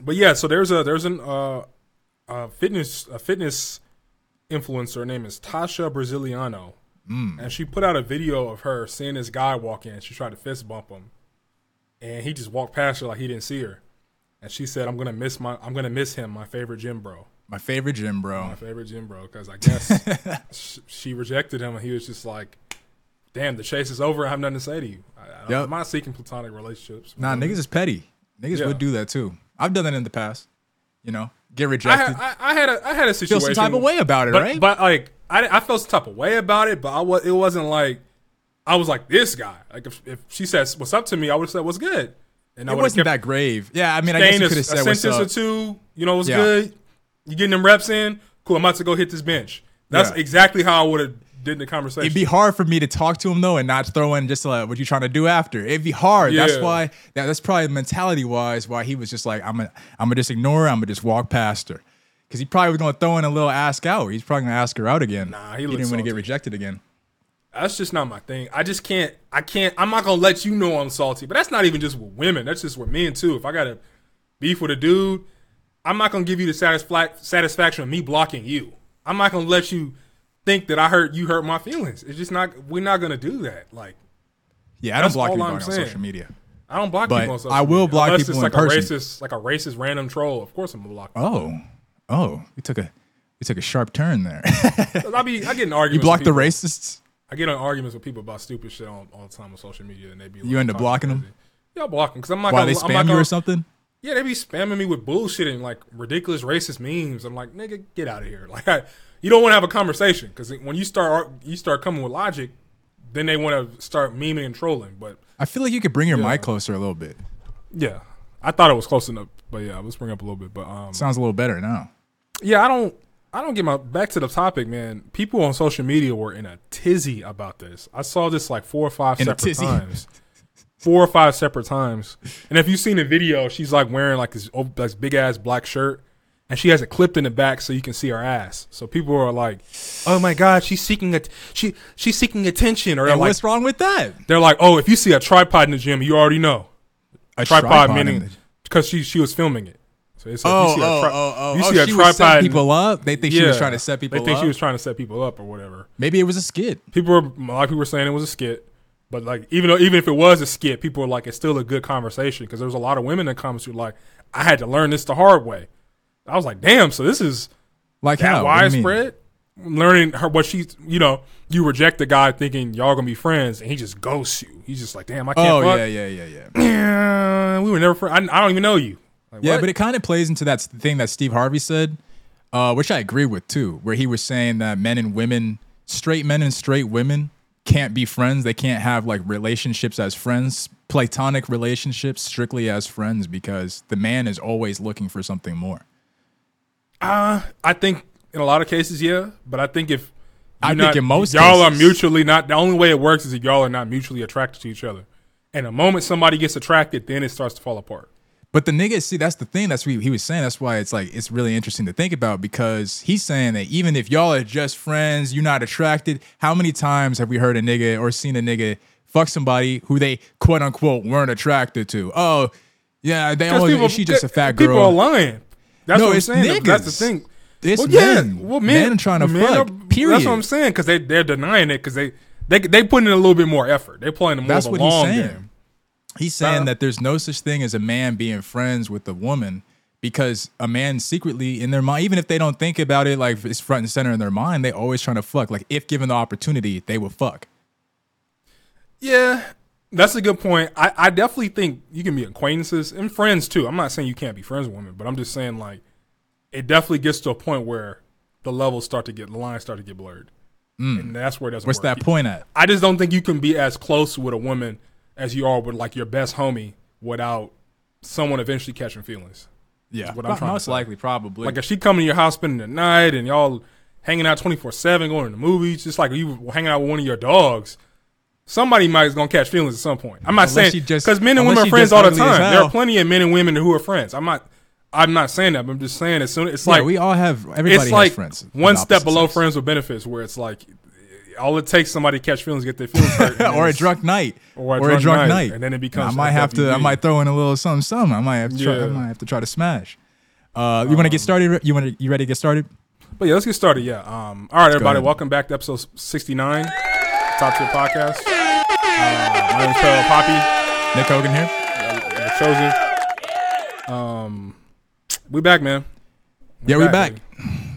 but yeah, so there's a there's an uh, a fitness a fitness influencer. Her name is Tasha Braziliano, and she put out a video of her seeing this guy walk in. She tried to fist bump him, and he just walked past her like he didn't see her. And she said, "I'm gonna miss my I'm gonna miss him, my favorite gym bro, My favorite gym, bro. my favorite gym bro." Because I guess sh- she rejected him, and he was just like, "Damn, the chase is over. I have nothing to say to you. I, I, Yep. I'm not seeking platonic relationships." Nah, niggas is petty. Niggas Yeah. would do that too. I've done that in the past. You know, get I rejected. had, I, I had a I had a feel situation some type of way about it, but, right? But like I, I felt some type of way about it, but I was it wasn't like I was like this guy. Like if, if she says what's up to me, I would have said what's good, and I it would wasn't that grave. Yeah, I mean, I guess you could a have said what's sentence up. or two. You know what's Yeah. good. You getting them reps in? Cool. I'm about to go hit this bench. That's Yeah. exactly how I would have did in the conversation. It'd be hard for me to talk to him though, and not throw in just like what you trying to do after. It'd be hard. That's why. That, that's probably mentality wise why he was just like, I'm gonna, I'm gonna just ignore her. I'm gonna just walk past her, because he probably was gonna throw in a little ask out. He's probably gonna ask her out again. Nah, he he didn't want to get rejected again. that's just not my thing. I just can't. I can't. I'm not gonna let you know I'm salty. But that's not even just with women. That's just with men too. If I got to beef with a dude, I'm not gonna give you the satisfa- satisfaction of me blocking you. I'm not gonna let you think that I hurt you hurt my feelings. It's just not. We're not gonna do that. Like Yeah, I don't block people I'm on saying. social media. I don't block But people on social I will media. block Unless people it's in like person. a racist, like a racist random troll. Of course I'm gonna block. Oh, oh, we took a, we took a sharp turn there. I be I get in arguments. you block with the racists. I get in arguments with people about stupid shit all, all the time on social media, and they be. Like, You end up blocking them? crazy. Yeah, I'll block them because I'm not. Why gonna, they spam you or something? Yeah, they be spamming me with bullshit and like ridiculous racist memes. I'm like, nigga, get out of here. Like, I, you don't want to have a conversation because when you start you start coming with logic, then they want to start memeing and trolling. But I feel like you could bring your Yeah. mic closer a little bit. yeah, I thought it was close enough. But yeah, let's bring up a little bit. But um, Sounds a little better now. yeah, I don't. I don't get my back to the topic, man. People on social media were in a tizzy about this. I saw this like four or five In separate tizzy? times. Four or five separate times. And if you've seen the video, she's like wearing like this, oh, this big ass black shirt, and she has it clipped in the back so you can see her ass. So people are like, "Oh my god, she's seeking a she she's seeking attention," or And like, what's wrong with that? they're like, "Oh, if you see a tripod in the gym, you already know." A Tripod, in meaning because she she was filming it. So it's like, Oh, you see a oh, tri- oh, oh, you oh, see a she was tripod people up. They think she was trying to set people They think up. she was trying to set people up or whatever. Maybe it was a skit. People were a lot of people were saying it was a skit, but like even though even if it was a skit, people were like it's still a good conversation because there was a lot of women in the comments who were like, I had to learn this the hard way. I was like, damn, so this is Like that how? What do you widespread. Learning her what she's you know you reject the guy thinking y'all gonna be friends and he just ghosts you. He's just like, damn, I can't. Oh fuck. yeah, yeah, yeah, yeah. yeah, we were never friends. I, I don't even know you. Like, Yeah, what? but it kind of plays into that thing that Steve Harvey said, uh, which I agree with too, where he was saying that men and women, straight men and straight women, can't be friends. They can't have like relationships as friends, platonic relationships strictly as friends, because the man is always looking for something more. Uh, I think in a lot of cases, yeah. But I think if I think not- in most y'all are mutually not. The only way it works is if y'all are not mutually attracted to each other. And the moment somebody gets attracted, then it starts to fall apart. But the nigga, see, that's the thing. That's what he was saying. That's why it's like it's really interesting to think about because he's saying that even if y'all are just friends, you're not attracted. How many times have we heard a nigga or seen a nigga fuck somebody who they quote unquote weren't attracted to? Oh, yeah, they only she just a fat girl. People are lying. That's No, what I'm saying. That's the thing. It's well, yeah, men. well, men, Men trying to men fuck, Are, period. That's what I'm saying because they they're denying it because they they they put in a little bit more effort. They're playing a more That's of a what he's saying. game. He's saying Uh, that there's no such thing as a man being friends with a woman because a man secretly in their mind, even if they don't think about it like it's front and center in their mind, they always trying to fuck. Like if given the opportunity, they will fuck. Yeah, that's a good point. I, I definitely think you can be acquaintances and friends too. I'm not saying you can't be friends with women, but I'm just saying like it definitely gets to a point where the levels start to get the lines start to get blurred, hmm. and that's where it doesn't. What's work. that point at? I just don't think you can be as close with a woman as you are with like your best homie without someone eventually catching feelings. Yeah, what I'm trying to most say. likely, probably. Like if she coming to your house spending the night and y'all hanging out 24 seven, going to the movies, just like you hanging out with one of your dogs. Somebody might is gonna catch feelings at some point. I'm not Unless saying because men and women are friends all the time. There are plenty of men and women who are friends. I'm not. I'm not saying that. But I'm just saying as soon it's yeah, like we all have everybody it's like friends. one step below sex. friends with benefits, where it's like all it takes somebody to catch feelings, get their feelings hurt, or a drunk night, or a drunk night, and then it becomes I might have to. I might throw in a little something, something. I might have to. Try, I might have to try to smash. Uh, you want to get started? You want to? You ready to get started? But yeah, let's get started. Yeah. Um. All right, everybody. Welcome back to episode sixty nine, Top Tier Podcast. My name is Pedro Poppy. Nick Hogan here. uh, Chosen. Um, we back, man. Yeah, we're back, back.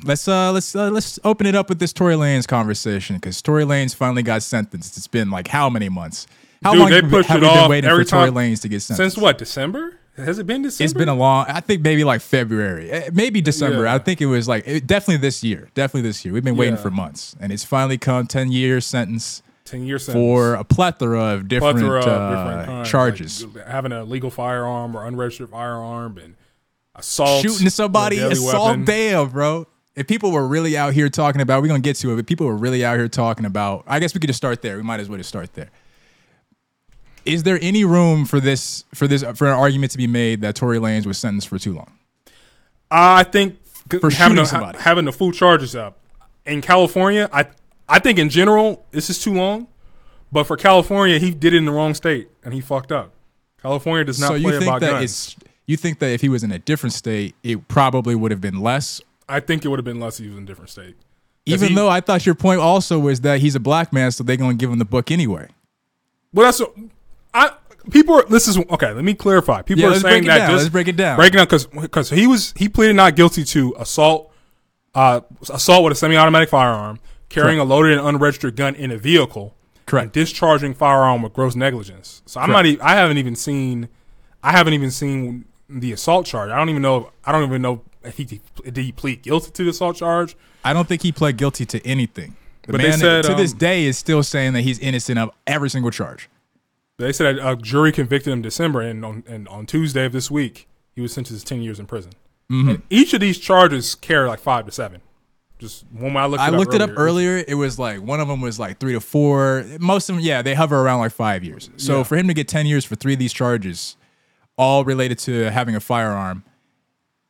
Let's uh let's uh, let's open it up with this Tory Lanez conversation because Tory Lanez finally got sentenced. It's been like how many months? How Dude, long they have we- pushed have it we been off waiting every for Tory Lanez to get sentenced? Since what? December? Has it been December? It's been a long. I think maybe like February, Eh, maybe December. Yeah. I think it was like it, definitely this year. Definitely this year. We've been waiting Yeah. for months, and it's finally come. Ten year sentence ten years for a plethora of different, plethora of uh, kinds, charges. like having a legal firearm or unregistered firearm and assault, shooting somebody, a assault, weapon. damn, bro. If people were really out here talking about, we're gonna get to it, but people were really out here talking about. I guess we could just start there. We might as well just start there. Is there any room for this for this for an argument to be made that Tory Lanez was sentenced for too long? I think For having somebody. having the full charges up in California. I I think in general this is too long, but for California he did it in the wrong state and he fucked up. California does not so play you think about that guns. it's you think that if he was in a different state, it probably would have been less. I think it would have been less if he was in a different state. Even he- though I thought your point also was that he's a black man, so they're gonna give him the book anyway. Well, that's what I people. Are, this is okay. Let me clarify. People Yeah, are saying that down. just Let's break it down. Breaking down because because he was he pleaded not guilty to assault, uh, assault with a semi-automatic firearm, carrying a loaded and unregistered gun in a vehicle, Correct. and discharging firearm with gross negligence. So I'm not. e- I haven't even seen. I haven't even seen the assault charge. I don't even know. I don't even know if he did he plead guilty to the assault charge. I don't think he pled guilty to anything. The But they man said, to this um, day is still saying that he's innocent of every single charge. They said a jury convicted him in December, and on, and on Tuesday of this week, he was sentenced to 10 years in prison. Mm-hmm. Each of these charges carry like five to seven. Just when I looked, it I up looked it up earlier. It was like one of them was like three to four. Most of them, yeah, they hover around like five years. So Yeah. for him to get ten years for three of these charges, all related to having a firearm,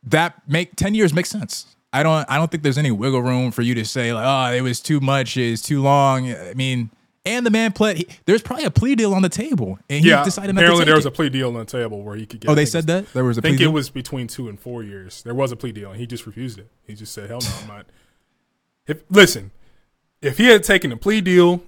that make ten years makes sense. I don't. I don't think there's any wiggle room for you to say like, oh, it was too much, it's too long. I mean, and the man pled. He, there's probably a plea deal on the table, and he Yeah, decided not to apparently there was it. a plea deal on the table where he could get. oh, they said that there was a I plea think it deal. was between two and four years. There was a plea deal, and he just refused it. He just said, "Hell no, I'm not." If listen, if he had taken a plea deal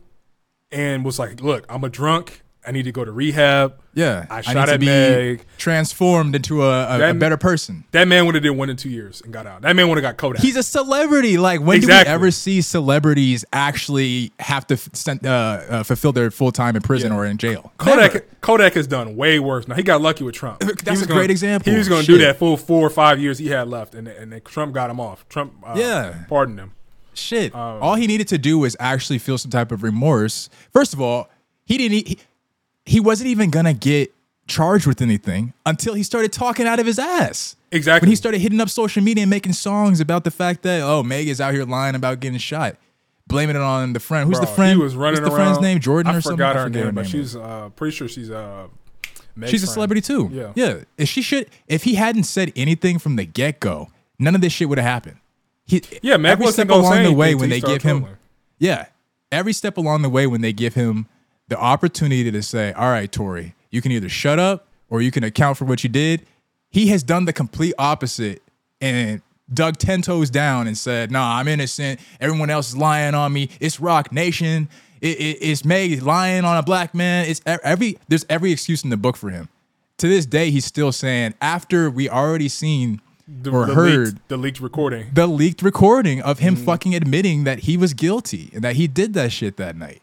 and was like, "Look, I'm a drunk. I need to go to rehab," yeah, I shot to at Meg. transformed into a, a, a better person. that man would have did one in two years and got out. That man would have got Kodak. He's a celebrity. Like, when do we ever see celebrities actually have to f- send, uh, uh, fulfill their full time in prison Yeah. or in jail? Kodak Never. Kodak has done way worse. Now he got lucky with Trump. That's He was a great example. He was going to do that full four or five years he had left, and and then Trump got him off. Trump, uh, Yeah. pardoned him. Shit. Um, All he needed to do was actually feel some type of remorse. First of all, he didn't. He, he wasn't even gonna get charged with anything until he started talking out of his ass. Exactly. When he started hitting up social media and making songs about the fact that oh Meg is out here lying about getting shot, blaming it on the friend. Who's Bro, the friend? He was running What's the around. friend's name? Jordan I or something? forgot I her name, her but name. she's uh, pretty sure she's uh, Meg's She's a celebrity too. Yeah. yeah. If she should, if he hadn't said anything from the get go, none of this shit would have happened. He, Yeah, Meg every step along the way when they give him, trolling. yeah, every step along the way when they give him the opportunity to say, "All right, Tory, you can either shut up or you can account for what you did." He has done the complete opposite and dug ten toes down and said, "Nah, I'm innocent. Everyone else is lying on me. It's Roc Nation. It, it, it's Meg lying on a black man. It's every there's every excuse in the book for him." To this day, he's still saying after we already seen The, or the heard leaked, the leaked recording. the leaked recording of him Mm. fucking admitting that he was guilty and that he did that shit that night.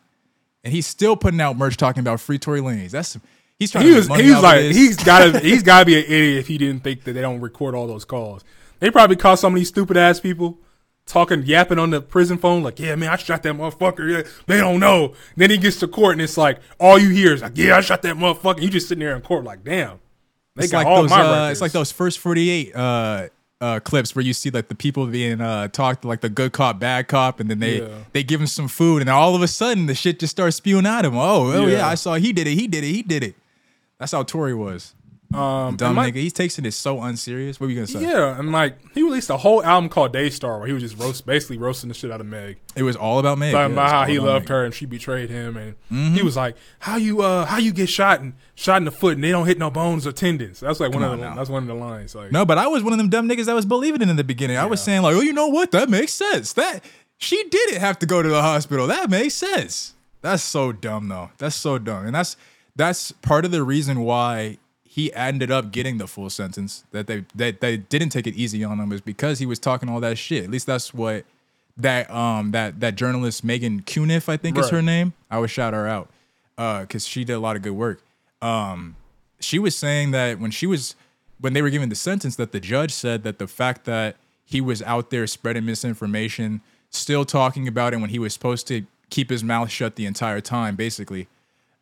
And he's still putting out merch talking about free Tory Lanez. That's he's trying He to was make money he was like of this. he's gotta he's gotta be an idiot if he didn't think that they don't record all those calls. They probably caught some of these stupid ass people talking yapping on the prison phone like, yeah, man, I shot that motherfucker. Yeah, they don't know. Then he gets to court and it's like all you hear is like, yeah, I shot that motherfucker. You just sitting there in court like, damn. They it's like those uh, it's like those first 48 uh uh, clips where you see like the people being uh, talked like the good cop, bad cop, and then they Yeah. they give him some food, and all of a sudden the shit just starts spewing out of him. Oh, oh yeah. Yeah. I saw he did it, he did it, he did it. That's how Tory was. Um, Dumb my- nigga. He takes it so unserious. What were you gonna say? Yeah, and like he released a whole album called Daystar where he was just roast, basically roasting the shit out of Meg, It was all about Meg. talking yeah, about how he loved Meg. her and she betrayed him, and Mm-hmm. he was like, "How you uh how you get shot and shot in the foot and they don't hit no bones or tendons." That's like one Come of the that's one of the lines. Like, No, but I was one of them dumb niggas that was believing it in the beginning. I was saying like, oh, you know what? That makes sense. That she didn't have to go to the hospital. That makes sense. That's so dumb though. That's so dumb, and that's that's part of the reason why he ended up getting the full sentence. That they that they didn't take it easy on him is because he was talking all that shit. At least that's what that um that that journalist Meghann Cuniff, I think is her name. I would shout her out because she did a lot of good work. Um, she was saying that when she was when they were giving the sentence, that the judge said that the fact that he was out there spreading misinformation, still talking about it when he was supposed to keep his mouth shut the entire time, basically,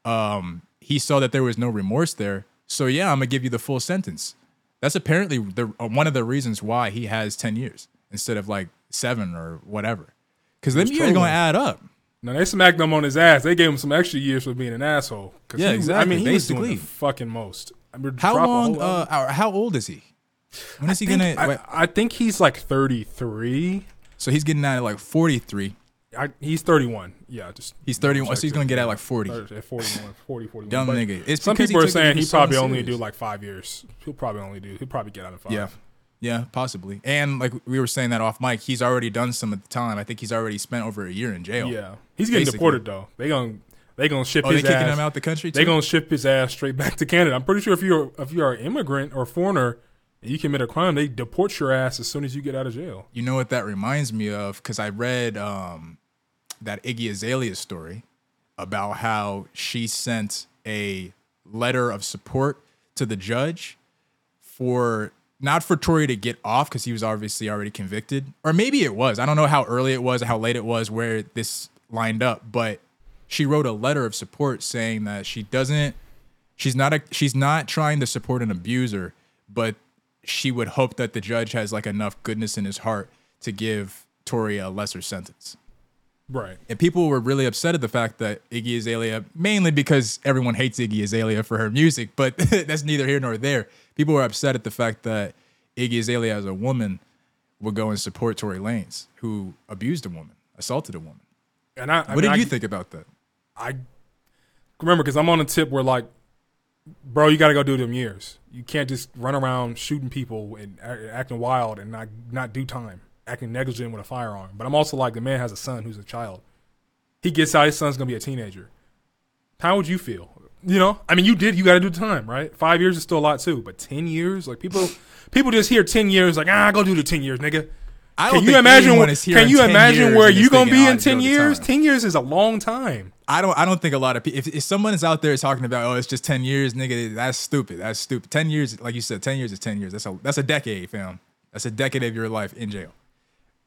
um, he saw that there was no remorse there. So yeah, I'm gonna give you the full sentence. That's apparently the uh, one of the reasons why he has ten years instead of like seven or whatever. Because them years gonna add up. No, they smacked him on his ass. They gave him some extra years for being an asshole. 'Cause Yeah, he- exactly, I mean, he was doing basically. the fucking most. I mean, How long? Uh, how old is he? When is he think- gonna? I, I think he's like 33. so he's getting out at like 43. I, he's 31. Yeah, just He's 31, so he's gonna get out like 40. At 41, 40, 41. Dumb But nigga. It's some people are saying he so probably only serious. do like five years. He'll probably only do. He'll probably get out in five. Yeah. Yeah, possibly. And like we were saying that off mic, he's already done some at the time. I think he's already spent over a year in jail. Yeah. He's getting Basically. deported though. They gonna they gonna ship Oh, they his kicking ass. him out the country too? They gonna ship his ass straight back to Canada. I'm pretty sure if you're if you are an immigrant or foreigner and you commit a crime, they deport your ass as soon as you get out of jail. You know what that reminds me of? Because I read um, that Iggy Azalea story about how she sent a letter of support to the judge for not for Tory to get off because he was obviously already convicted, or maybe it was. I don't know how early it was, how late it was, where this lined up, but she wrote a letter of support saying that she doesn't she's not a she's not trying to support an abuser, but she would hope that the judge has like enough goodness in his heart to give Tory a lesser sentence. Right. And people were really upset at the fact that Iggy Azalea, mainly because everyone hates Iggy Azalea for her music, but that's neither here nor there. People were upset at the fact that Iggy Azalea, as a woman, would go and support Tory Lanez, who abused a woman, assaulted a woman. And I, I what mean, did I, you think about that? I remember because I'm on a tip where like, bro, you got to go do them years. You can't just run around shooting people and acting wild and not not do time, acting negligent with a firearm. But I'm also like, the man has a son who's a child. He gets out, his son's gonna be a teenager. How would you feel? You know, I mean, you did. You got to do time, right? Five years is still a lot too, but ten years, like people, people just hear ten years, like ah, go do the ten years, nigga. I don't. Can you imagine? Can you imagine where you gonna be in ten years? Ten years is a long time. I don't. I don't think a lot of people. If, if someone is out there talking about, oh, it's just ten years, nigga, that's stupid. That's stupid. Ten years, like you said, ten years is ten years. That's a that's a decade, fam. That's a decade of your life in jail.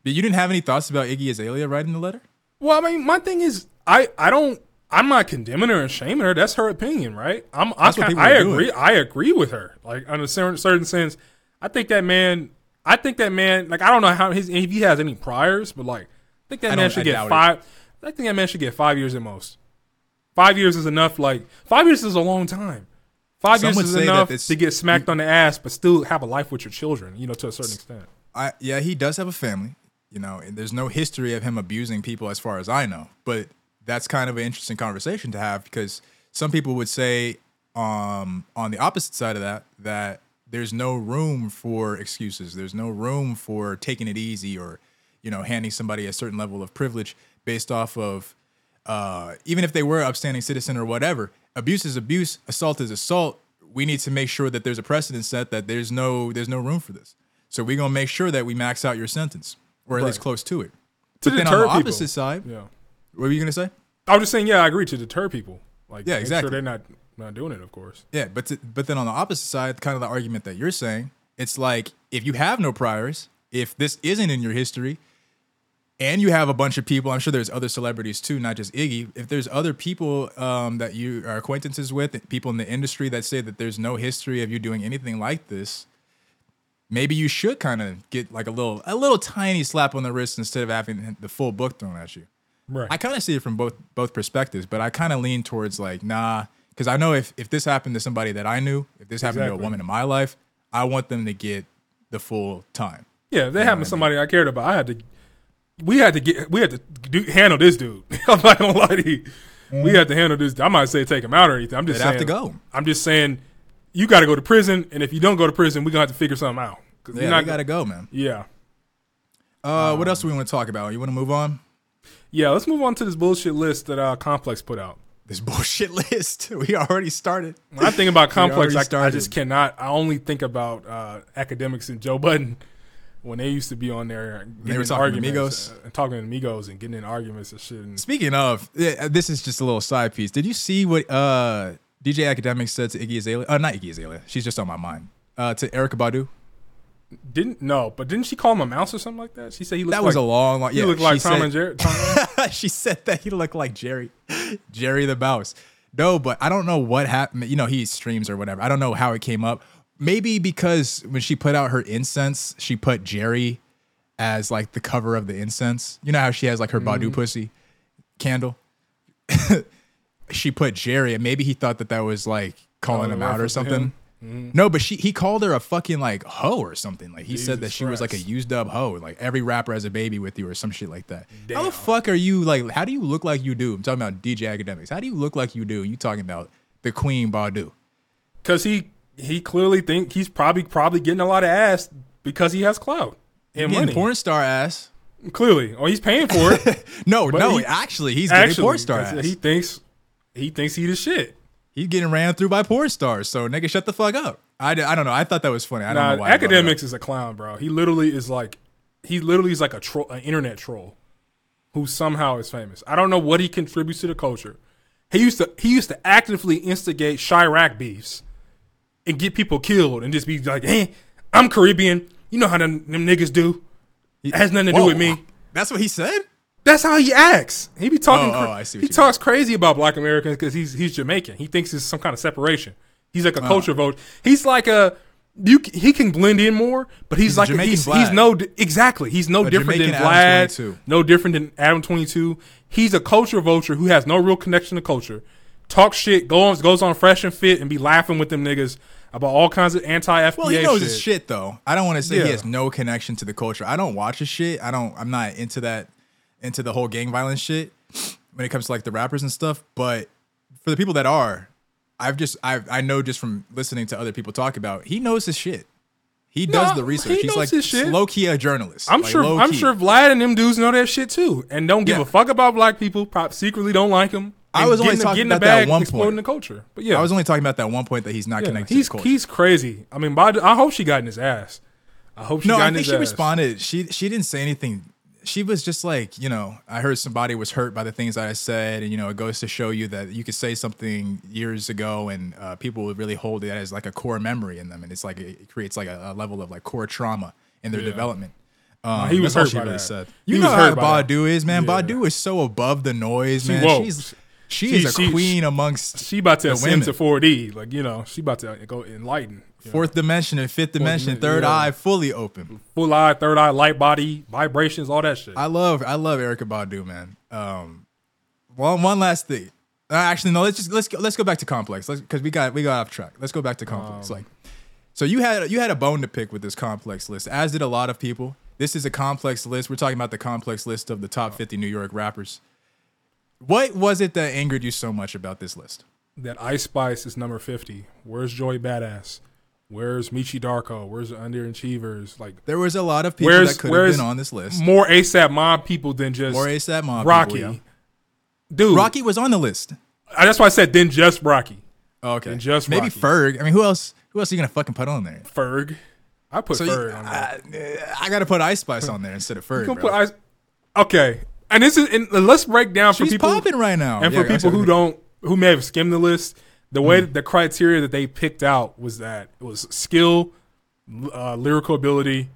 But you didn't have any thoughts about Iggy Azalea writing the letter? Well, I mean, my thing is, I I don't. I'm not condemning her and shaming her. That's her opinion, right? I'm. I, That's what kind- people I are doing. agree. I agree with her. Like on a certain certain sense, I think that man. I think that man. Like I don't know how his if he has any priors, but like I think that I man should I get doubt it. five. I think that man should get five years at most. Five years is enough. Like five years is a long time. Five Some years is enough to get smacked on the ass, but still have a life with your children. You know, to a certain extent. I yeah, he does have a family, you know, and there's no history of him abusing people as far as I know. But that's kind of an interesting conversation to have because some people would say um on the opposite side of that that there's no room for excuses. There's no room for taking it easy or you know, handing somebody a certain level of privilege based off of uh, even if they were upstanding citizen or whatever, abuse is abuse, assault is assault. We need to make sure that there's a precedent set that there's no there's no room for this. So we're gonna make sure that we max out your sentence, or at least close to it. To But then on deter the people. opposite side, Yeah. what were you gonna say? I was just saying, yeah, I agree to deter people. Like, Yeah, exactly. Sure they're not not doing it, of course. Yeah, but to, but then on the opposite side, kind of the argument that you're saying, it's like if you have no priors, if this isn't in your history, and you have a bunch of people, I'm sure there's other celebrities too, not just Iggy. If there's other people um, that you are acquaintances with, people in the industry that say that there's no history of you doing anything like this, maybe you should kind of get like a little a little tiny slap on the wrist instead of having the full book thrown at you. Right. I kind of see it from both both perspectives, but I kind of lean towards like nah, because I know if if this happened to somebody that I knew, if this happened to a woman in my life, I want them to get the full time. Yeah, if they happened to somebody I cared about, I had to. We had to get. We had to do, handle this dude. I'm not gonna lie to you. We mm-hmm. had to handle this. I might say take him out or anything. I'm just They'd saying. have to go. I'm just saying, you got to go to prison, and if you don't go to prison, we're gonna have to figure something out. 'Cause Yeah, you're not gotta go, man. Yeah, Uh, what else do we want to talk about? You want to move on? yeah. Let's move on to this bullshit list that uh, Complex put out. This bullshit list. We already started. When I think about Complex, I, I just cannot. I only think about uh, Akademiks and Joe Budden when they used to be on there. and They were talking to arguments, Migos? uh, and talking to Migos and getting in arguments and shit. And Speaking of, this is just a little side piece. Did you see what uh, DJ Akademiks said to Iggy Azalea? Uh, not Iggy Azalea. She's just on my mind. Uh, to Erykah Badu. didn't no, but didn't she call him a mouse or something like that? She said he looked like That like was a long, long. he looked like Tom said- and Jerry. Tom, she said that he looked like Jerry, Jerry the Mouse. No, but I don't know what happened. You know, he streams or whatever. I don't know how it came up. Maybe because when she put out her incense, she put Jerry as like the cover of the incense. You know how she has like her Badu pussy candle. she put Jerry, and maybe he thought that that was like calling Oh, him out or something. Mm-hmm. No, but she he called her a fucking like hoe or something. Like he said that Jesus she was like a used up hoe. Like every rapper has a baby with you or some shit like that. How the fuck are you like? How do you look like you do? I'm talking about DJ Akademiks. How do you look like you do? You talking about the Queen Badu? because he he clearly think he's probably probably getting a lot of ass because he has clout and Getting money. porn star ass. Clearly, or he's paying for it. No, no, he- actually, he's getting Actually, porn star ass. he thinks he thinks he the shit. he's getting ran through by porn stars. So nigga, shut the fuck up. I, I don't know. I thought that was funny. I don't know why. I brought it up. Akademiks is a clown, bro. He literally is like he literally is like a troll, an internet troll who somehow is famous. I don't know what he contributes to the culture. He used to he used to actively instigate Chiraq beefs and get people killed and just be like, "Hey, I'm Caribbean. You know how them, them niggas do. It has nothing to do with me." That's what he said. That's how he acts. He be talking. Oh, oh, I see he talks crazy about Black Americans because he's he's Jamaican. He thinks it's some kind of separation. He's Oh. like a uh. culture vote. He's like a you. He can blend in more, but he's, He's a like Jamaican he's, he's no exactly. He's no A different than Jamaican Adam Vlad. 22. No different than Adam Twenty Two. He's a culture vulture who has no real connection to culture. Talk shit. Goes goes on fresh and fit and be laughing with them niggas about all kinds of anti FBA Well, he knows shit. his shit though. I don't want to say Yeah. he has no connection to the culture. I don't watch his shit. I don't. I'm not into that, into the whole gang violence shit when it comes to like the rappers and stuff. But for the people that are, I've just I I know just from listening to other people talk about. He knows his shit. He does Nah, the research. he He's like his shit. low key a journalist. I'm Like, sure. I'm sure Vlad and them dudes know that shit too, and don't give Yeah. a fuck about black people. Probably secretly don't like them. I was only getting, talking about that bag, one exploding point. the culture. But yeah, I was only talking about that one point that he's not yeah, connected he's he's crazy. I mean, I hope she got in his ass. I hope she no, got I in think she ass. responded. She she didn't say anything. She was just like, you know, I heard somebody was hurt by the things that I said, and you know, it goes to show you that you could say something years ago, and uh, people would really hold it as like a core memory in them, and it's like it creates like a, a level of like core trauma in their development. Um, he was hurt she by really that. said. You was know how. Badu is, man. Yeah. Badu is so above the noise, man. woke. She's she, She- is a she- queen amongst She about to ascend women. to 4D. Like you know, she about to go enlighten. Fourth dimension and fifth dimension, dimen- third yeah. eye fully open. full eye, third eye, light body, vibrations, all that shit. I love I love Erykah Badu, man. Um, one one last thing. Uh, actually, no. Let's just let's go, let's go back to Complex. Because we got we got off track. Let's go back to Complex. Um, like, so you had you had a bone to pick with this Complex list, as did a lot of people. This is a complex list. We're talking about the complex list of the top 50 New York rappers. What was it that angered you so much about this list? that Ice Spice is number 50. Where's Joey Badass? Where's Meechy Darko? Where's the Underachievers? Like There was a lot of people that could have been on this list. more ASAP Mob people than just More ASAP Mob. Rocky. people, yeah. Dude, Rocky was on the list. I- That's why I said then just Rocky. Oh, okay. And just maybe Rocky. Ferg. I mean, who else? Who else are you gonna fucking put on there? Ferg. I put So you- Ferg on there. I, I gotta put Ice Spice on there instead of Ferg. You can bro. put Ice. Okay, and this is and let's break down for people. She's people popping right now. and Yeah, for people who don't who may have skimmed the list. The way Mm. the criteria that they picked out was that it was skill, uh, lyrical ability,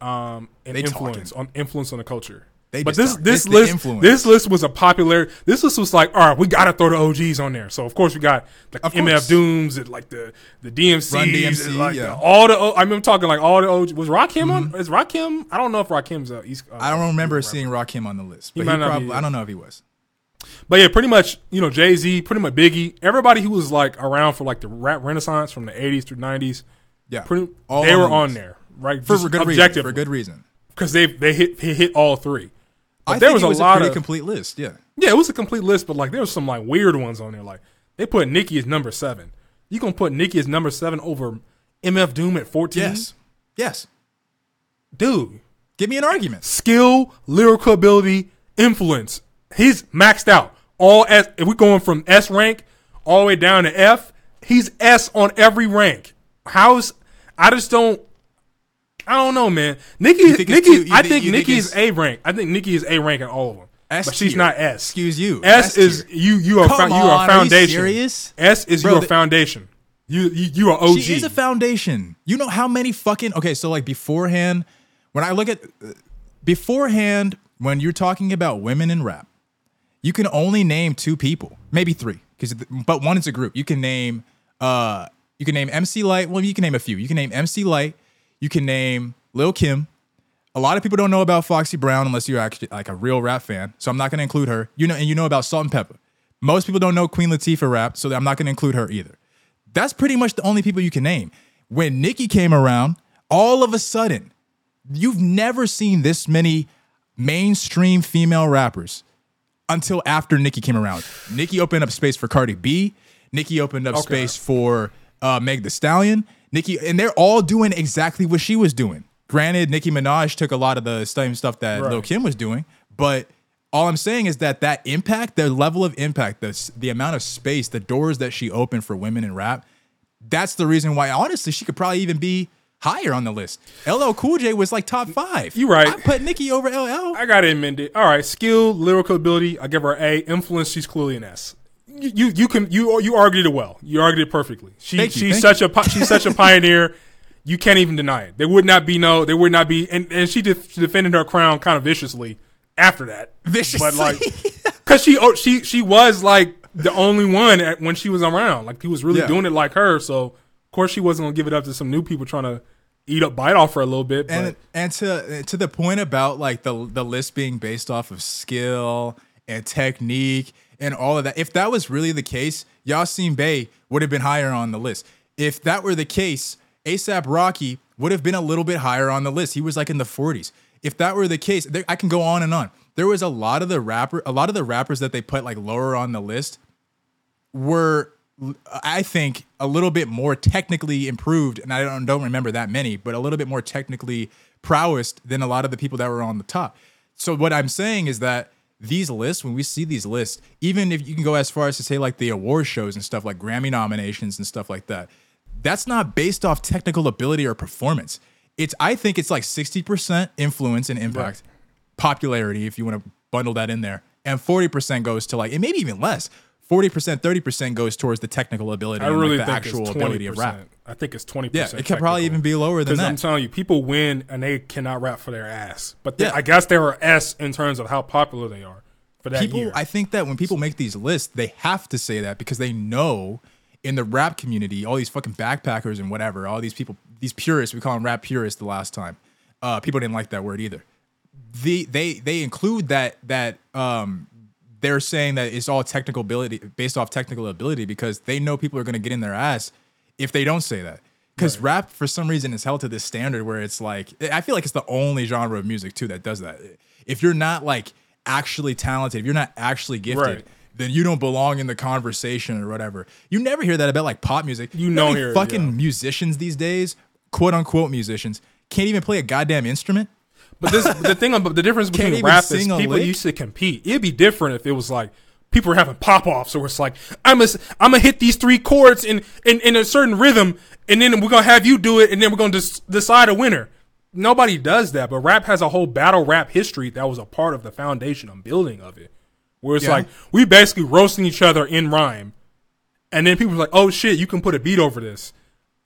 um, and They influence on influence on the culture. They but this talking. this It's list this list was a popular. This list was like, all right, we got to throw the OGs on there. So of course we got like Of MF course. Dooms and like the the DMCs Run DMC, and like yeah. the, all the. I mean, I'm talking like all the OGs. Was Rakim on? Is Rakim? I don't know if Rakim's a East. Uh, Mm-hmm. I don't remember seeing Rakim on the list. But he, not probably. I don't know if he was. But yeah, pretty much, you know, Jay Z, pretty much Biggie, everybody who was like around for like the rap renaissance from the 80s through 90s, Yeah, pretty, All they were on there, right? for, for good reason. For good reason. because they they hit they hit all three. But I there was a was lot a pretty of complete list. Yeah. yeah, it was a complete list, but like there was some like weird ones on there. Like they put Nicki as number seven. You gonna put Nicki as number seven over MF Doom at fourteen? Yes. Yes. dude. Give me an argument. skill, lyrical ability, influence. He's maxed out. All S. If we're going from S rank all the way down to F, he's S on every rank. How's I just don't. I don't know, man. Nicki, think Nicki, too- I think- think Nicki is A rank. I think Nicki is A rank in all of them, S but she's tier. not S. Excuse you. S, S is tier. you. You are. Come you are on, are you foundation. serious? S is Bro, your foundation. You you, you are OG. She is a foundation. You know how many fucking okay. So like beforehand, when I look at beforehand, when you're talking about women in rap, you can only name two people, maybe three, because but one is a group. You can name uh you can name MC Lyte. Well, you can name a few. You can name MC Lyte. You can name Lil Kim. A lot of people don't know about Foxy Brown unless you're actually like a real rap fan. So I'm not going to include her. You know, and you know about Salt-N-Pepa. Most people don't know Queen Latifah rap, so I'm not going to include her either. That's pretty much the only people you can name. When Nicki came around, all of a sudden, you've never seen this many mainstream female rappers until after Nicki came around. Nicki opened up space for Cardi B. Nicki opened up space for uh, Meg Thee Stallion. Nicki, and they're all doing exactly what she was doing. Granted, Nicki Minaj took a lot of the same stuff that Lil Kim was doing, but all I'm saying is that that impact, the level of impact, the the amount of space, the doors that she opened for women in rap, that's the reason why. Honestly, she could probably even be higher on the list. LL Cool J was like top five. You right. I put Nicki over LL. I gotta amend it. All right, skill, lyrical ability. I give her A. Influence. She's clearly an S. You you, you can you you argued it well. You argued it perfectly. She Thank you, she's such a she's such a pioneer. You can't even deny it. There would not be no. There would not be. And and she, def- she defended her crown kind of viciously after that. Viciously. but like, cause she oh, she she was like the only one at, when she was around. Like he was really Yeah. doing it like her. So course she wasn't gonna give it up to some new people trying to eat up bite off her a little bit. But and and to to the point about like the the list being based off of skill and technique and all of that. If that was really the case, Yasin Bey would have been higher on the list. If that were the case, ASAP Rocky would have been a little bit higher on the list. He was like in the 40s. If that were the case, there, I can go on and on. There was a lot of the rapper, a lot of the rappers that they put like lower on the list were I think a little bit more technically improved, and I don't don't remember that many, but a little bit more technically prowess than a lot of the people that were on the top. So what I'm saying is that these lists, when we see these lists, even if you can go as far as to say like the award shows and stuff like Grammy nominations and stuff like that, that's not based off technical ability or performance. It's I think it's like 60% influence and impact, popularity, if you want to bundle that in there, and 40% goes to like, and maybe even less. 40%, 30% goes towards the technical ability I and really like the actual ability of rap. I think it's twenty Yeah, percent. it could probably even be lower than Because I'm telling you, people win and they cannot rap for their ass. But they, Yeah. I guess they are S in terms of how popular they are for that people year. i think that when people make these lists they have to say that because they know in the rap community all these fucking backpackers and whatever all these people these purists we call them rap purists the last time uh, people didn't like that word either the they they include that that um they're saying that it's all technical ability based off technical ability because they know people are going to get in their ass if they don't say that. Because rap for some reason is held to this standard where it's like i feel like it's the only genre of music too that does that. If you're not like actually talented if you're not actually gifted Right. then you don't belong in the conversation or whatever. You never hear that about like pop music. You know don't how many hear it, fucking yeah. musicians these days quote unquote musicians can't even play a goddamn instrument But this the thing about the difference between rap is people lick? used to compete. It'd be different if it was like people were having pop offs, or it's like I'm gonna I'm gonna hit these three chords in, in in a certain rhythm, and then we're gonna have you do it, and then we're gonna decide a winner. Nobody does that, but rap has a whole battle rap history that was a part of the foundation and building of it. Where it's Yeah. like we basically roasting each other in rhyme, and then people are like, "Oh shit, you can put a beat over this."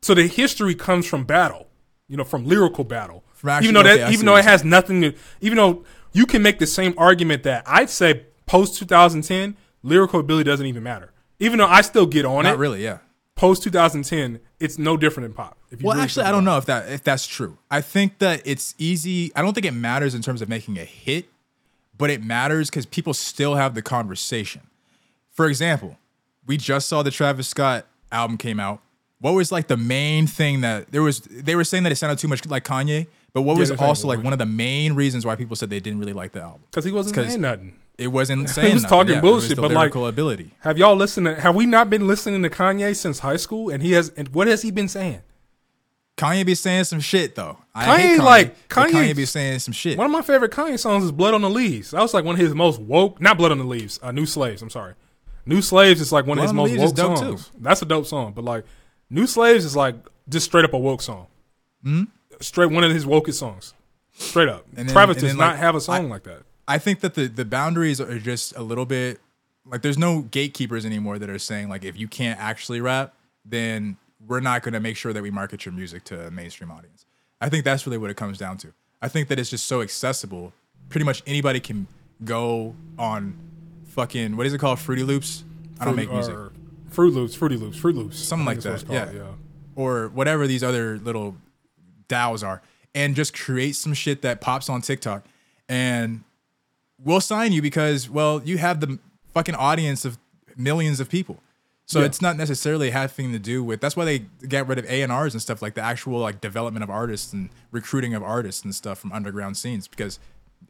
So the history comes from battle, you know, from lyrical battle. From actually- even though okay, that, I even though it has nothing to, even though you can make the same argument that I'd say post 2010 lyrical ability doesn't even matter. Even though I still get on it. not it, really yeah post 2010, it's no different than pop. If you Well, really actually, I don't know if that if that's true. I think that it's easy. I don't think it matters in terms of making a hit, but it matters because people still have the conversation. For example, we just saw the Travis Scott album came out. What was like the main thing that there was? They were saying that it sounded too much like Kanye, but what Yeah, was also like one of the main reasons why people said they didn't really like the album? Because he wasn't saying nothing. It wasn't saying he was nothing. talking Yeah, bullshit, but, like- ability. Have y'all listened to, have we not been listening to Kanye since high school? And he has, and what has he been saying? Kanye be saying some shit though. I Kanye, hate Kanye, like, Kanye- Kanye be saying some shit. One of my favorite Kanye songs is "Blood on the Leaves." That was like one of his most woke. Not "Blood on the Leaves." Uh, "New Slaves." I'm sorry. "New Slaves" is like one Blood of his most woke songs. too. That's a dope song. But like, "New Slaves" is like just straight up a woke song. Straight one of his wokest songs. Straight up. And then- Travis and does then, not like, have a song like that. I think that the the boundaries are just a little bit like there's no gatekeepers anymore that are saying like if you can't actually rap, then we're not going to make sure that we market your music to a mainstream audience. I think that's really what it comes down to. I think that it's just so accessible. Pretty much anybody can go on fucking what is it called Fruity Loops? I don't Fruit- make music. Fruit Loops, Fruity Loops, Fruit Loops, Something like that, it's yeah. or whatever these other little DAWs are, and just create some shit that pops on TikTok, and we'll sign you because well, you have the fucking audience of millions of people. So Yeah. it's not necessarily having to do with. That's why they get rid of A and R's and stuff like the actual like development of artists and recruiting of artists and stuff from underground scenes because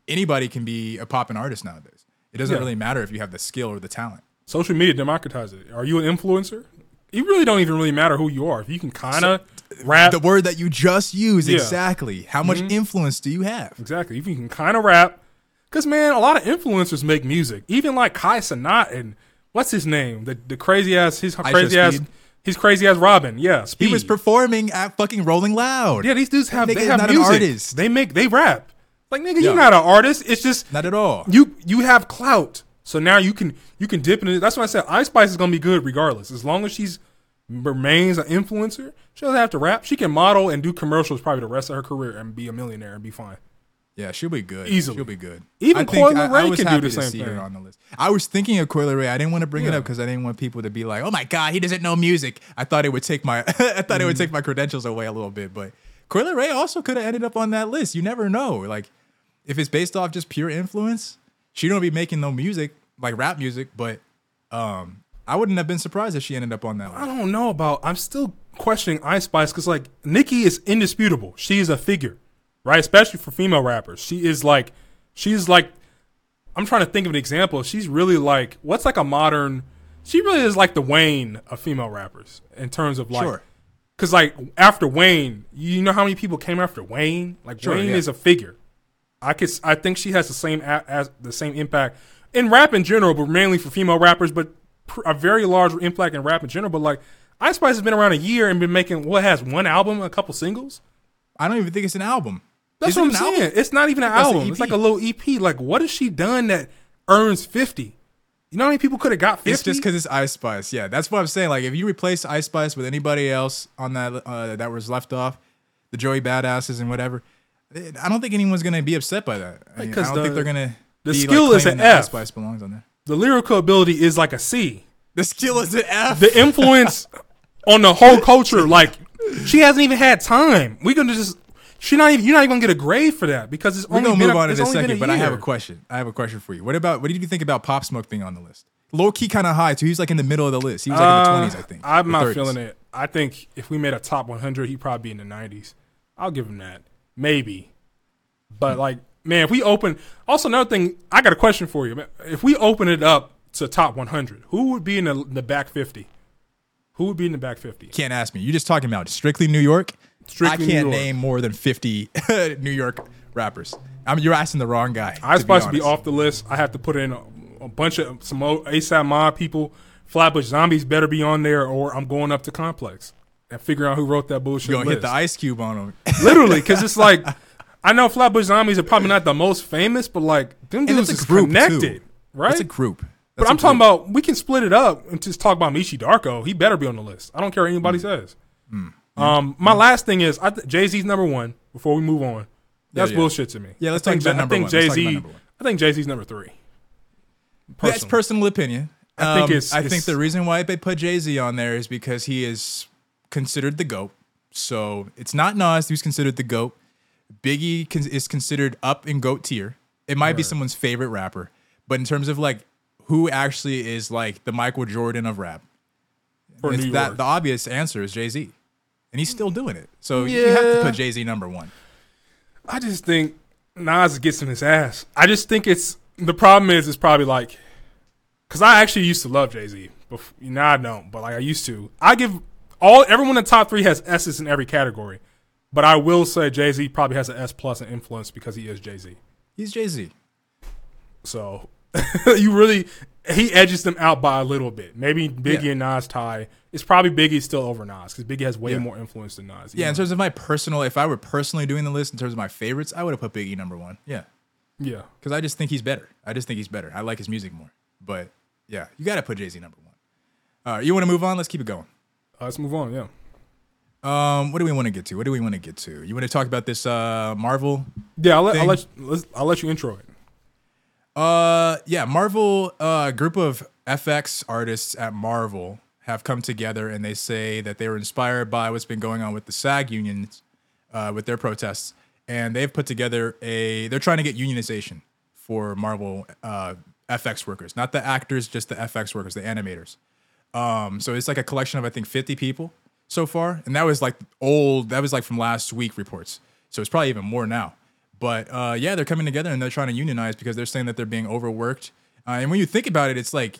anybody can be a poppin' artist nowadays. It doesn't Yeah. really matter if you have the skill or the talent. Social media democratized it. Are you an influencer? It really don't even really matter who you are. If you can kind of rap, The word that you just used Yeah. exactly. How much mm-hmm. influence do you have? exactly. If you can kind of rap, because man, a lot of influencers make music. Even like Kai Cenat and what's his name, the the crazy ass, his crazy ass, Speed. his crazy ass Robin. Yeah, Speed. He was performing at fucking Rolling Loud. yeah, these dudes have Nigga they have not an music. artist. They make they rap. Like nigga, Yeah. you're not an artist. It's just Not at all. you you have clout. So now you can you can dip in it. That's why I said Ice Spice is gonna be good regardless. As long as she's remains an influencer, she doesn't have to rap. She can model and do commercials probably the rest of her career and be a millionaire and be fine. Yeah, she'll be good. Easily. She'll be good. Even I Ray I- I was can do the to same see her thing. on the list. I was thinking of Coi Leray. I didn't want to bring it up because I didn't want people to be like, "Oh my god, he doesn't know music." I thought it would take my, I thought it would Mm-hmm. take my credentials away a little bit. But Coi Leray also could have ended up on that list. You never know. Like, if it's based off just pure influence, she don't be making no music like rap music. But um, I wouldn't have been surprised if she ended up on that I don't know about. I'm still questioning Ice Spice because like Nicki is indisputable. She is a figure, right? Especially for female rappers. She is like, she's like. I'm trying to think of an example. She's really like what's like a modern. She really is like the Wayne of female rappers in terms of like. Sure. Cause like after Wayne, you know how many people came after Wayne? Like Sure, Wayne yeah. is a figure. I could, I think she has the same a, as the same impact in rap in general, but mainly for female rappers. But a very large impact in rap in general. But like Ice Spice has been around a year and been making what has one album, a couple singles. I don't even think it's an album. That's Is what I'm saying. album? It's not even an that's an album. It's like a little EP. Like what has she done that earns fifty? You know how many people could have got fifty? It's just because it's Ice Spice. Yeah, that's what I'm saying. Like, if you replace Ice Spice with anybody else on that uh, that was left off, the Joey Badasses and whatever, I don't think anyone's gonna be upset by that. I, mean, I don't the- think they're gonna. the be, skill like, is an F. Ice Spice belongs on there. The lyrical ability is like a C. The skill is an F. the influence on the whole culture. Like she hasn't even had time. We gonna just she not even you're not even gonna get a grade for that because it's We're only gonna move a, on in a second, but I have a question. I have a question for you. What about what did you think about Pop Smoke being on the list? Low key, kind of high too. He's like in the middle of the list. He was like in the Uh, twenties, I think. I'm not 30s. feeling it. I think if we made a top 100, he'd probably be in the 90s. I'll give him that, maybe. But like, man, if we open, also another thing, I got a question for you. If we open it up to top 100, who would be in the, the back 50? Who would be in the back 50? Can't ask me. You're just talking about strictly New York. Strictly I can't name more than 50 New York rappers. I mean, you're asking the wrong guy. I was to supposed to be off the list. I have to put in a, a bunch of some old ASAP Mob people. Flatbush Zombies better be on there, or I'm going up to Complex and figuring out who wrote that bullshit. You're gonna hit the ice cube on them. literally, because it's like I know Flatbush Zombies are probably not the most famous, but like them dudes is group connected, too. right? That's a group. but That's I'm a talking group. about we can split it up and just talk about Meechy Darko. He better be on the list. I don't care what anybody Mm. says. Um, my last thing is I th- Jay Z's number one. Before we move on, that's yeah. bullshit to me. Yeah, let's I think, talk about I number think Jay talk about number one. I think Jay Z's number three. That's personal opinion. I think Um, it's- I think the reason why they put Jay Z on there is because he is considered the goat. So it's not Nas who's considered the goat. Biggie is considered up in goat tier. It might be someone's favorite rapper, but in terms of like who actually is like the Michael Jordan of rap, For it's New that York. the obvious answer is Jay Z, and he's still doing it. So you have to put Jay Z number one. I just think Nas gets in his ass. I just think it's the problem is it's probably like because I actually used to love Jay Z. Now I don't, but like I used to. I give all everyone in the top three has S's in every category, but I will say Jay Z probably has an S plus in influence because he is Jay Z. He's Jay Z. So you really he edges them out by a little bit. Maybe Biggie Yeah. and Nas tie. It's probably Biggie still over Nas because Biggie has way Yeah. more influence than Nas. Yeah, in terms of my personal, if I were personally doing the list in terms of my favorites, I would have put Biggie number one. Yeah, yeah. because I just think he's better. I just think he's better. I like his music more. But yeah, you got to put Jay Z number one. All right, you want to move on? Let's keep it going. Uh, let's move on. Yeah. Um, what do we want to get to? What do we want to get to? You want to talk about this uh Marvel? Yeah, I'll let, I'll let, you, I'll let you intro it. Uh, yeah, Marvel. uh, group of FX artists at Marvel have come together and they say that they were inspired by what's been going on with the SAG unions, uh, with their protests, and they've put together a. They're trying to get unionization for Marvel uh, FX workers, not the actors, just the FX workers, the animators. Um, so it's like a collection of I think 50 people so far, and that was like old. That was like from last week reports. So it's probably even more now. But uh, yeah, they're coming together and they're trying to unionize because they're saying that they're being overworked. Uh, and when you think about it, it's like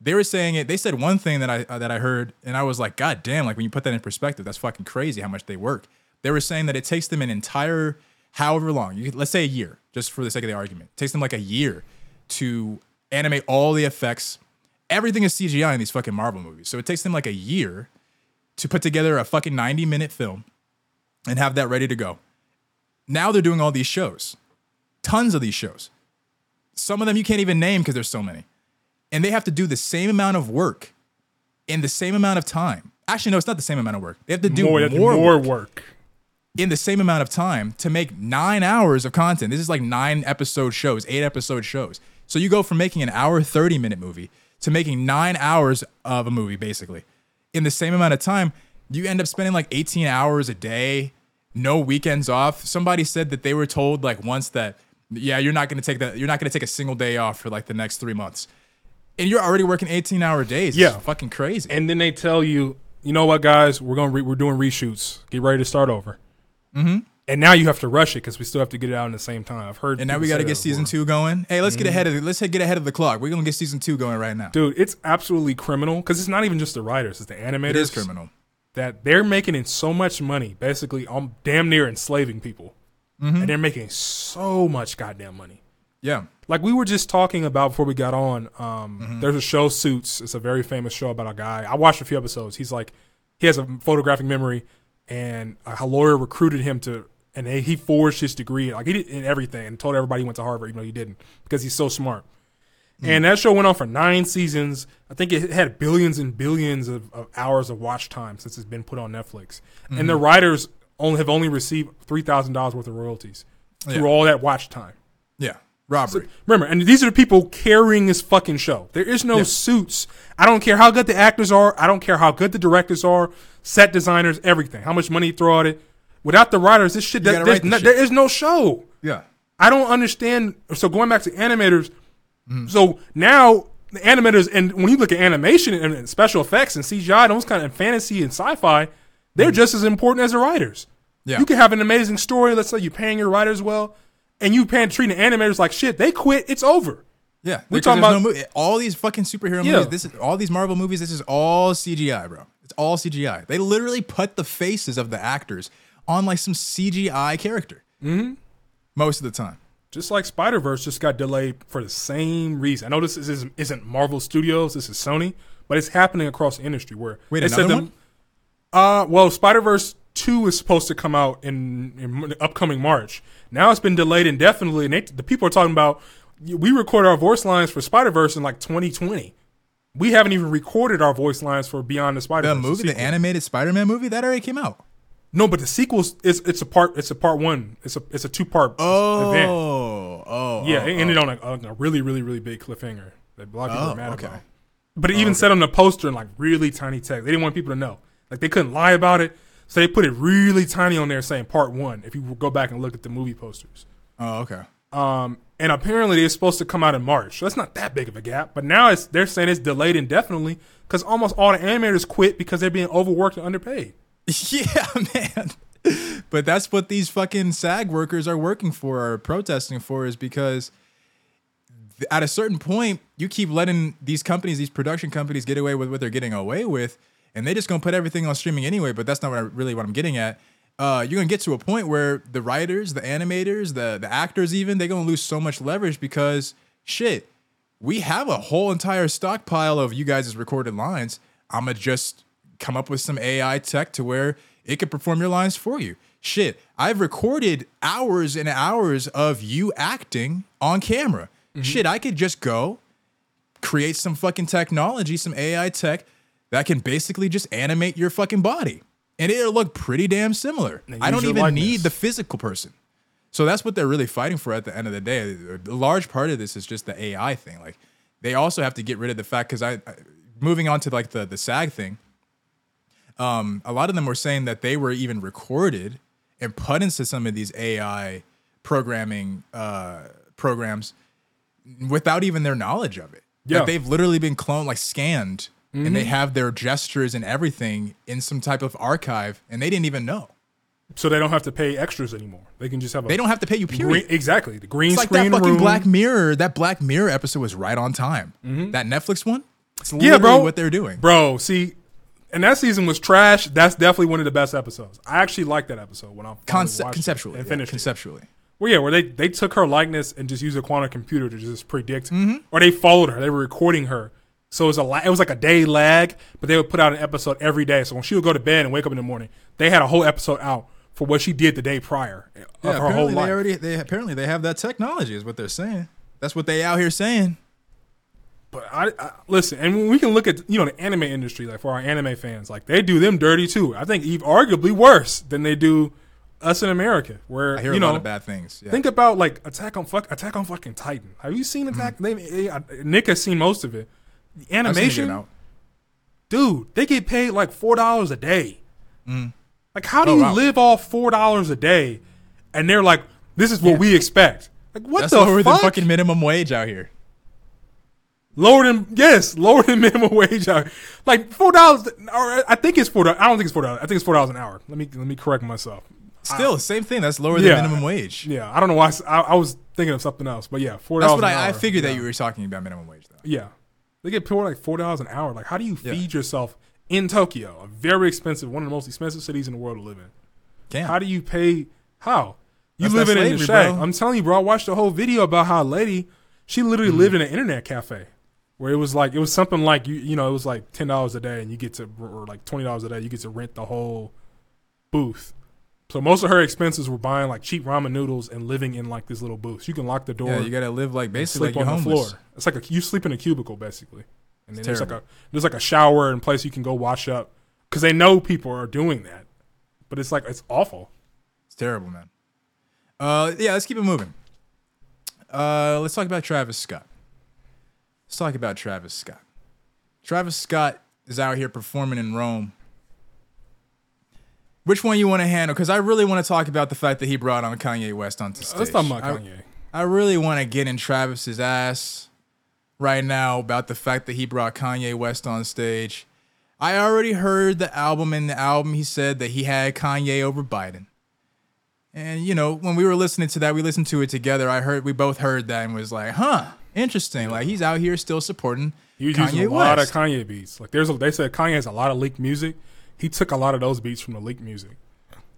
they were saying it. They said one thing that I uh, that I heard, and I was like, God damn! Like when you put that in perspective, that's fucking crazy how much they work. They were saying that it takes them an entire however long, you, let's say a year, just for the sake of the argument, it takes them like a year to animate all the effects. Everything is CGI in these fucking Marvel movies, so it takes them like a year to put together a fucking ninety minute film and have that ready to go. Now they're doing all these shows, tons of these shows. Some of them you can't even name because there's so many. And they have to do the same amount of work in the same amount of time. Actually, no, it's not the same amount of work. They have to do more, more, more work work. in the same amount of time to make nine hours of content. This is like nine episode shows, eight episode shows. So you go from making an hour, 30 minute movie to making nine hours of a movie, basically. In the same amount of time, you end up spending like 18 hours a day, no weekends off. Somebody said that they were told like once that, yeah, you're not gonna take that, you're not gonna take a single day off for like the next three months. And you're already working 18 hour days. Yeah. It's fucking crazy. And then they tell you, you know what, guys, we're going re- we're doing reshoots. Get ready to start over. Mm-hmm. And now you have to rush it because we still have to get it out in the same time. I've heard. and now we got to get season two going. Hey, let's get ahead of the, let's get ahead of the clock. We're gonna get season two going right now. Dude, it's absolutely criminal because it's not even just the writers; it's the animators. It is criminal. that they're making in so much money, basically, um, damn near enslaving people, Mm-hmm. and they're making so much goddamn money. Yeah. Like we were just talking about before we got on. Um, Mm-hmm. There's a show, Suits. It's a very famous show about a guy. I watched a few episodes. He's like, he has a photographic memory, and a lawyer recruited him to, and he he forged his degree, like he did in everything, and told everybody he went to Harvard, even though he didn't, because he's so smart. Hmm. And that show went on for nine seasons. I think it had billions and billions of, of hours of watch time since it's been put on Netflix. And the hmm. writers only have only received three thousand dollars worth of royalties through Yeah. all that watch time. Yeah. Robbery. Remember, and these are the people carrying this fucking show. There is no suits. I don't care how good the actors are. I don't care how good the directors are, set designers, everything. How much money you throw at it. Without the writers, this shit, gotta there's no, shit. there is no show. yeah. I don't understand. So going back to animators, Mm-hmm. so now the animators, and when you look at animation and, and special effects and CGI, those kind of fantasy and sci-fi, they're just as important as the writers. Yeah. You can have an amazing story. Let's say you're paying your writers well, and you paying treating animators like shit. They quit. It's over. Yeah. We're talking about- no movie. All these fucking superhero Yeah. movies, this is all these Marvel movies, this is all CGI, bro. It's all CGI. They literally put the faces of the actors on like some CGI character. Mm-hmm. Most of the time. Just like Spider Verse just got delayed for the same reason. I know this is, isn't Marvel Studios. This is Sony, but it's happening across the industry where Wait, they another them- one? Uh, well, Spider Verse two is supposed to come out in, in upcoming March. Now it's been delayed indefinitely, and they, the people are talking about we recorded our voice lines for Spider Verse in like 2020. We haven't even recorded our voice lines for Beyond the Spider The movie, the animated Spider-Man movie, that already came out. No, but the sequels is it's a part. It's a part one. It's a it's a two part event. Oh, oh, Yeah, oh, it ended on a, a really really really big cliffhanger that a lot of people Oh, mad okay. about. But it even said on the poster in like really tiny text. They didn't want people to know. Like they couldn't lie about it, so they put it really tiny on there saying part one. If you go back and look at the movie posters. oh, okay. Um, and apparently they're supposed to come out in March. So that's not that big of a gap. But now it's they're saying it's delayed indefinitely because almost all the animators quit because they're being overworked and underpaid. Yeah, man. But that's what these fucking SAG workers are working for or protesting for is because at a certain point, you keep letting these companies, these production companies, get away with what they're getting away with, and they just gonna put everything on streaming anyway. But that's not what I, really what I'm getting at. Uh, you're gonna get to a point where the writers, the animators, the the actors, even they're gonna lose so much leverage because shit, we have a whole entire stockpile of you guys' recorded lines. I'm gonna just come up with some AI tech to where it could perform your lines for you. Shit, I've recorded hours and hours of you acting on camera. Shit, I could just go create some fucking technology, some AI tech that can basically just animate your fucking body. And it'll look pretty damn similar. I don't even likeness. need the physical person. So that's what they're really fighting for at the end of the day. A large part of this is just the AI thing. Like they also have to get rid of the fact because I, I moving on to like the the SAG thing. Um, a lot of them were saying that they were even recorded and put into some of these AI programming uh, programs without even their knowledge of it. Yeah. That they've literally been cloned, like scanned, and they have their gestures and everything in some type of archive, and they didn't even know. So they don't have to pay extras anymore. They can just have a They don't have to pay you. Period. green, exactly the green It's like screen that fucking room. Black Mirror. That Black Mirror episode was right on time. That Netflix one. It's yeah, bro. What they're doing. bro. See, and that season was trash. That's definitely one of the best episodes. I actually liked that episode when I finally Conce- watched it conceptually, and yeah, finished it. conceptually. Well, yeah, where they they took her likeness and just used a quantum computer to just predict, Mm-hmm. or they followed her. They were recording her, so it was a la- it was like a day lag, but they would put out an episode every day. So when she would go to bed and wake up in the morning, they had a whole episode out for what she did the day prior of Yeah, her whole life. they already. They apparently they have that technology. Is what they're saying. That's what they out here saying. But I, I listen, and we can look at you know the anime industry, like for our anime fans, like they do them dirty too. I think even arguably worse than they do us in America, where I hear you a know lot of bad things. Yeah. Think about like Attack on fuck Attack on fucking Titan. Have you seen Attack? Mm-hmm. They, Nick has seen most of it. The I've seen it animation, dude, they get paid like four dollars a day. Like, how do Oh, you wow. live off four dollars a day? And they're like, "This is what we expect." Like, what That's the fuck? than fucking minimum wage out here. Lower than yes, lower than minimum wage. out. Like four dollars. Or I think it's four. I don't think it's four dollars. I think it's four dollars an hour. Let me let me correct myself. Still, same thing. That's lower Yeah. than minimum wage. Yeah, I don't know why I was thinking of something else, but yeah, four dollars. That's what I, I figured that you were talking about minimum wage though. Yeah. They get paid like four dollars an hour. Like, how do you Yeah. feed yourself in Tokyo, a very expensive, one of the most expensive cities in the world to live in? Can't. How do you pay? How you That's that in the shack? bro. I'm telling you, bro. I watched the whole video about how a lady, she literally Mm-hmm. lived in an internet cafe, where it was like it was something like you, you know, it was like ten dollars a day, and you get to or like twenty dollars a day, you get to rent the whole booth. So most of her expenses were buying like cheap ramen noodles and living in like this little booth. You can lock the door. yeah, you gotta live like basically sleep like on the homeless. floor. It's like a, you sleep in a cubicle basically, and then It's there's like a there's like a shower and place you can go wash up because they know people are doing that. But it's like it's awful. It's terrible, man. Uh, yeah, let's keep it moving. Uh, let's talk about Travis Scott. Let's talk about Travis Scott. Travis Scott is out here performing in Rome. Which one you want to handle? Because I really want to talk about the fact that he brought on Kanye West onto stage. Let's talk about I- Kanye. I really want to get in Travis's ass right now about the fact that he brought Kanye West on stage. I already heard the album and the album he said that he had Kanye over Biden. And you know, when we were listening to that, we listened to it together. I heard we both heard that and was like, "Huh, interesting." Like he's out here still supporting He was Kanye using a lot of Kanye beats. Like there's a, they said Kanye has a lot of leaked music. He took a lot of those beats from the leaked music.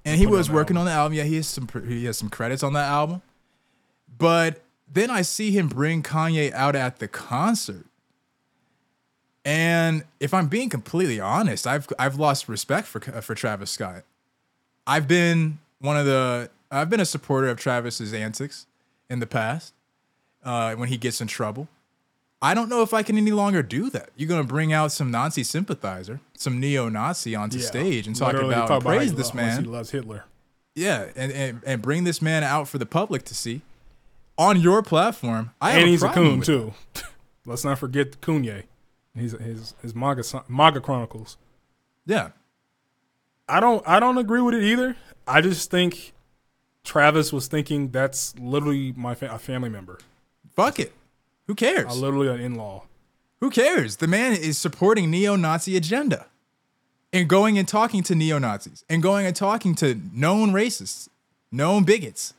and he was on working album. on the album. Yeah, he has some he has some credits on that album. But then I see him bring Kanye out at the concert. And if I'm being completely honest, I've I've lost respect for uh, for Travis Scott. I've been one of the I've been a supporter of Travis's antics in the past uh, when he gets in trouble. I don't know if I can any longer do that. You're gonna bring out some Nazi sympathizer, some neo-Nazi onto Yeah. stage and talk Literally about talk and praise he this lo- how man. He loves Hitler. Yeah, and, and and bring this man out for the public to see on your platform. I have and he's a problem coon too. Let's not forget Kanye. He's his his MAGA son- MAGA Chronicles. Yeah, I don't I don't agree with it either. I just think Travis was thinking that's literally my fa- a family member, Fuck it. Who cares? uh, literally an in-law. Who cares? The man is supporting neo-Nazi agenda. And going and talking to neo-Nazis and going and talking to known racists, known bigots.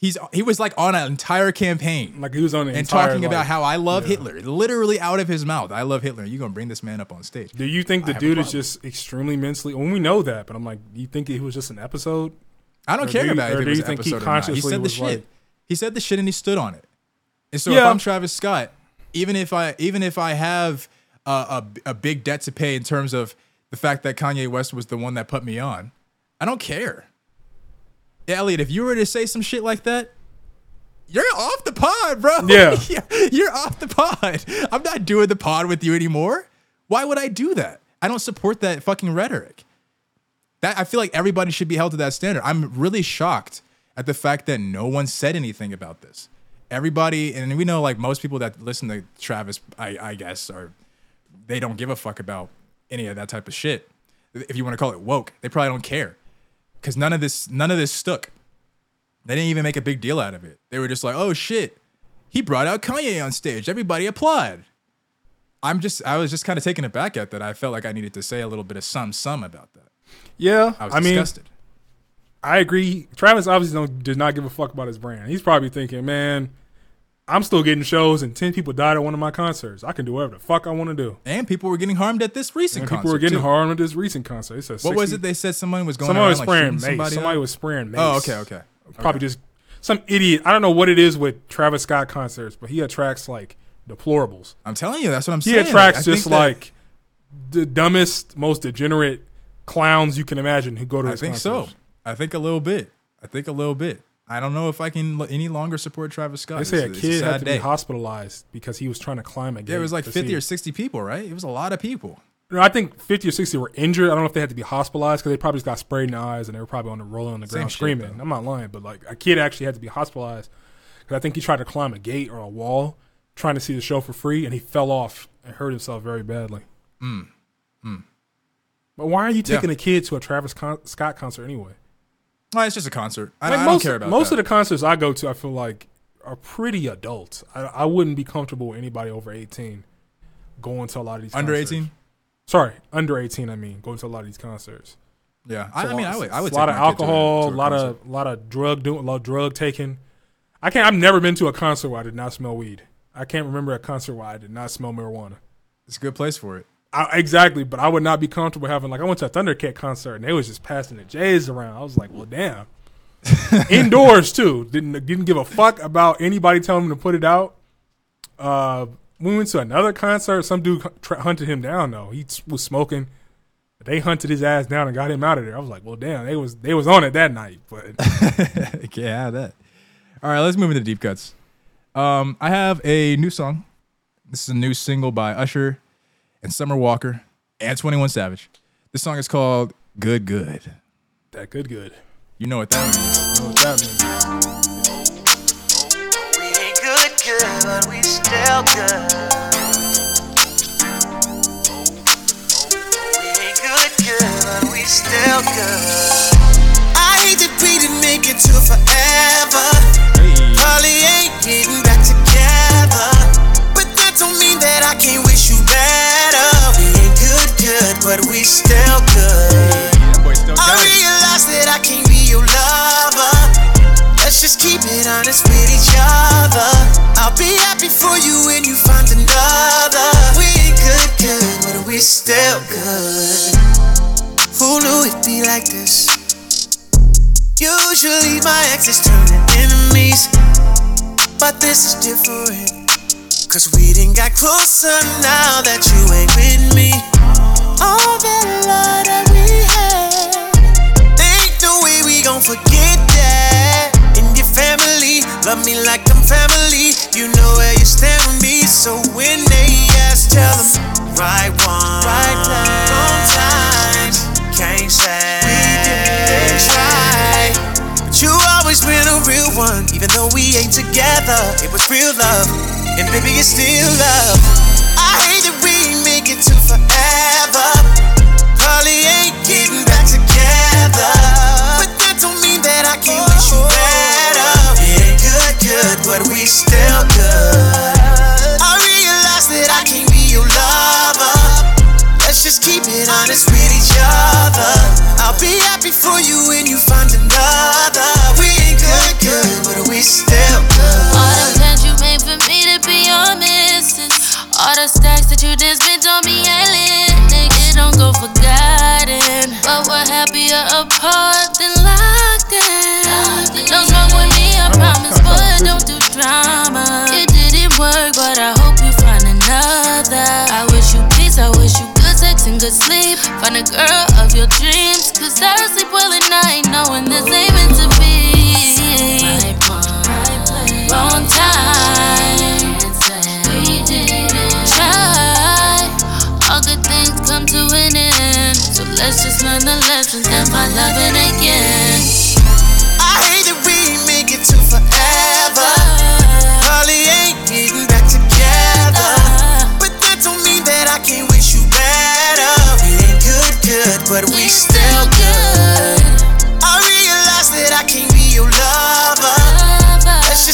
He's he was like on an entire campaign Like he was on the and talking about how I love Yeah. Hitler, literally out of his mouth. I love Hitler. You gonna bring this man up on stage? Do you think the a dude is just extremely mentally? When we know that, but I'm like, do you think it was just an episode? I don't Or care do you- about or if it do was you an think he or not. He said the shit. like- he said the shit and he stood on it. And so if I'm Travis Scott, even if I even if I have a, a a big debt to pay in terms of the fact that Kanye West was the one that put me on, I don't care. Elliot, if you were to say some shit like that, you're off the pod, bro. Yeah. you're off the pod. I'm not doing the pod with you anymore. Why would I do that? I don't support that fucking rhetoric. That I feel like everybody should be held to that standard. I'm really shocked at the fact that no one said anything about this. Everybody, and we know like most people that listen to Travis, I, I guess, are they don't give a fuck about any of that type of shit. If you want to call it woke, they probably don't care because none of this, none of this stuck. They didn't even make a big deal out of it. They were just like, "Oh shit, he brought out Kanye on stage. Everybody applaud." I'm just, I was just kind of taken aback at that. I felt like I needed to say a little bit of some, some about that. Yeah, I was I mean, disgusted. I agree. Travis obviously don't, does not give a fuck about his brand. He's probably thinking, man, I'm still getting shows, and ten people died at one of my concerts. I can do whatever the fuck I want to do. and people were getting harmed at this recent And concert. people were getting too. harmed at this recent concert. What was it? They said someone was going. Somebody was like, spraying mace. somebody was spraying mace. Oh, okay, okay. Probably just some idiot. I don't know what it is with Travis Scott concerts, but he attracts like deplorables. I'm telling you, that's what I'm He saying. He attracts think just like the dumbest, most degenerate clowns you can imagine who go to I his think concerts. so. I think a little bit. I think a little bit. I don't know if I can l- any longer support Travis Scott. They say a It's- it's kid sad had to day. be hospitalized because he was trying to climb a gate. There was like 50 see- or 60 people, right? It was a lot of people. No, I think 50 or 60 were injured. I don't know if they had to be hospitalized because they probably just got sprayed in the eyes and they were probably on the rolling on the Same ground shit, screaming. though. I'm not lying, but like a kid actually had to be hospitalized because I think he tried to climb a gate or a wall trying to see the show for free and he fell off and hurt himself very badly. Mm. Hmm. But why are you Yeah. taking a kid to a Travis Con- Scott concert anyway? Oh, it's just a concert. I, Like I most, don't care about most that. of the concerts I go to, I feel like are pretty adult. I, I wouldn't be comfortable with anybody over 18 going to a lot of these concerts. under. 18. Sorry, under 18. I mean, going to a lot of these concerts. Yeah, I, It's I mean, I would. I would. a lot of kid to a- alcohol, to a lot concert. of lot of drug doing, a lot of drug taking. I can't. I've never been to a concert where I did not smell weed. I can't remember a concert where I did not smell marijuana. It's a good place for it. I, exactly, but I would not be comfortable having like I went to a Thundercat concert and they was just passing the J's around. I was like, well, damn. Indoors too. Didn't didn't give a fuck about anybody telling him to put it out. Uh, we went to another concert. Some dude tra- hunted him down though. He s- was smoking. They hunted his ass down and got him out of there. I was like, well, damn. They was they was on it that night, but Can't that. All right, let's move into deep cuts. Um, I have a new song. This is a new single by Usher and Summer Walker and Twenty One Savage. This song is called "Good Good." that good, good. You know what that means. I know what that means. We ain't good, good, but we still good. We ain't good, good, but we still good. I hate that we didn't make it to forever. Probably ain't getting back together. But that don't mean that I can't wish you better. We ain't good, good, but we still good. I realize that I can't be your lover. Let's just keep it honest with each other. I'll be happy for you when you find another. We ain't good, good, but we still good. Who knew it'd be like this? Usually my exes turn to enemies, but this is different. Cause we done got closer now that you ain't with me. All that love that we had. Ain't no way we gon' forget that. And your family love me like I'm family. You know where you stand with me. So when they ask, tell them right one, right time, wrong times. Can't say we didn't try. But you always been a real one, even though we ain't together. It was real love, and baby, it's still love. I hate that we make it to forever. Probably ain't getting back together, but that don't mean that I can't wish you better. It ain't good, good, but we still good. I realize that I can't be your lover. Let's just keep it honest with each other. I'll be happy for you when you find another. We ain't good, good, but we still good. All the plans you made for me. All the stacks that you did spent on me ain't lit. Nigga, don't go forgotten. But we're happier apart than locked in. Don't wrong with me, I promise, but don't do drama. It didn't work, but I hope you find another. I wish you peace, I wish you good sex and good sleep. Find a girl of your dreams, cause I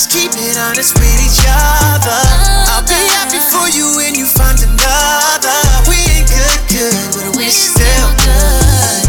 Let's just keep it honest with each other. I'll be happy for you when you find another. We ain't good, good, but we still good.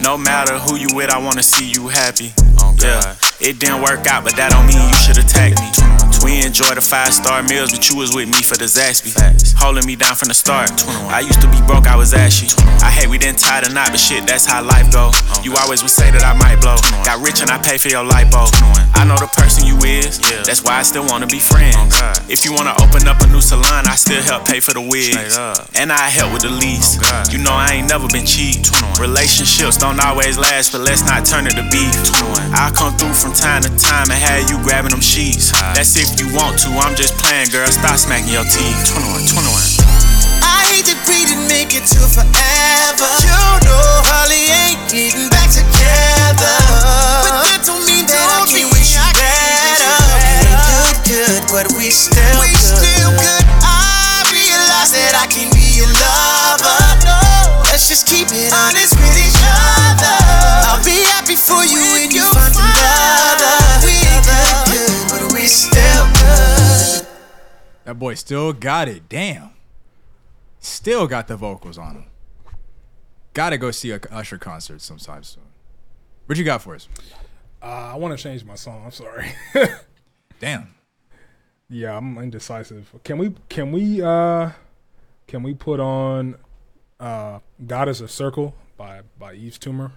No matter who you with, I wanna see you happy. Oh, yeah, it didn't work out, but that don't mean you should attack me. We enjoy the five star meals, but you was with me for the Zaxby. Holding me down from the start. I used to be broke, I was ashy. I hate we didn't tie the knot, but shit, that's how life go. You always would say that I might blow. Got rich and I pay for your lipo. I know the person you is, that's why I still wanna be friends. If you wanna open up a new salon, I still help pay for the wigs. And I help with the lease. You know I ain't never been cheap. Relationships don't always last, but let's not turn it to beef. I'll come through from time to time and have you grabbing them sheets. That's if you want to, I'm just playing, girl. Stop smacking your teeth. 21, 21. I hate that we didn't make it to forever. You know, probably ain't getting back together. But that don't That boy still got it. Damn. Still got the vocals on him. Gotta go see a Usher concert sometime soon. What you got for us? Uh, I want to change my song. I'm sorry. Damn. yeah, I'm indecisive. Can we? Can we? uh Can we put on uh "God Is a Circle" by by Yves Tumor?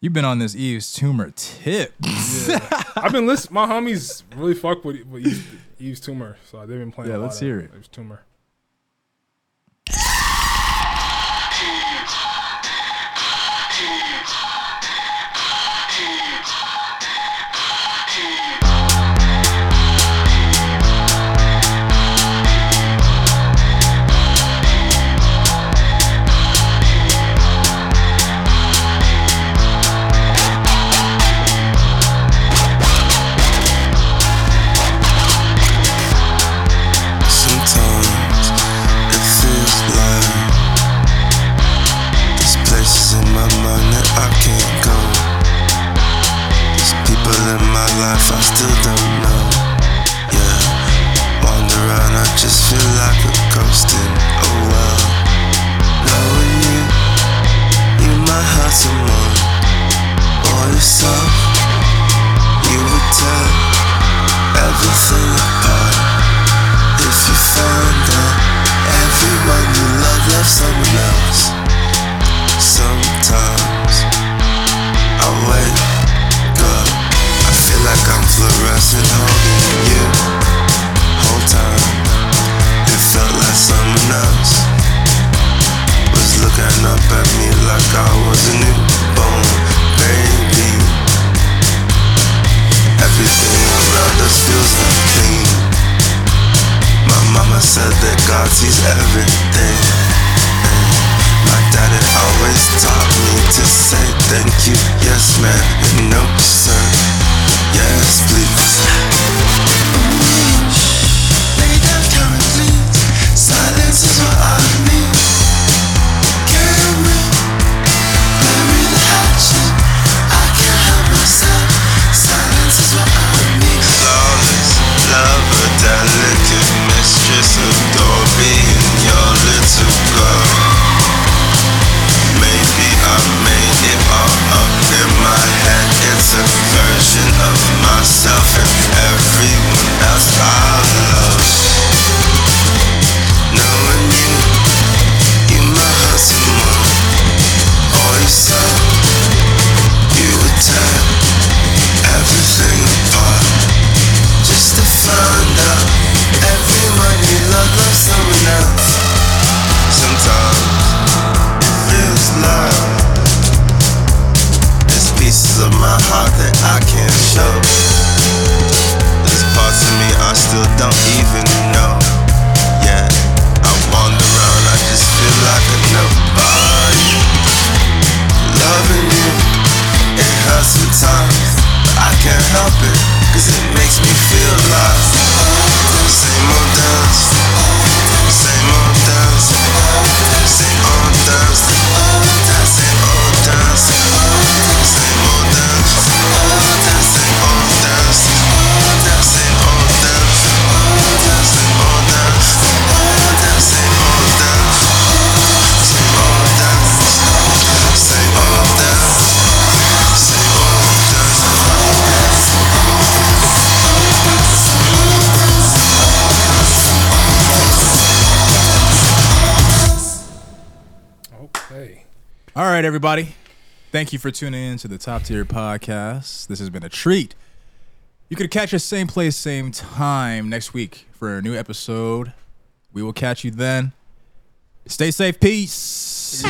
You've been on this Yves Tumor tip. I've been listening. My homies really fuck with, with Yves, Yves Tumor, so they've been playing. Yeah, a lot let's of hear it. Yves Tumor. Everybody. Thank you for tuning in to the Top Tier Podcast. This has been a treat. You could catch us same place, same time next week for a new episode. We will catch you then. Stay safe. Peace.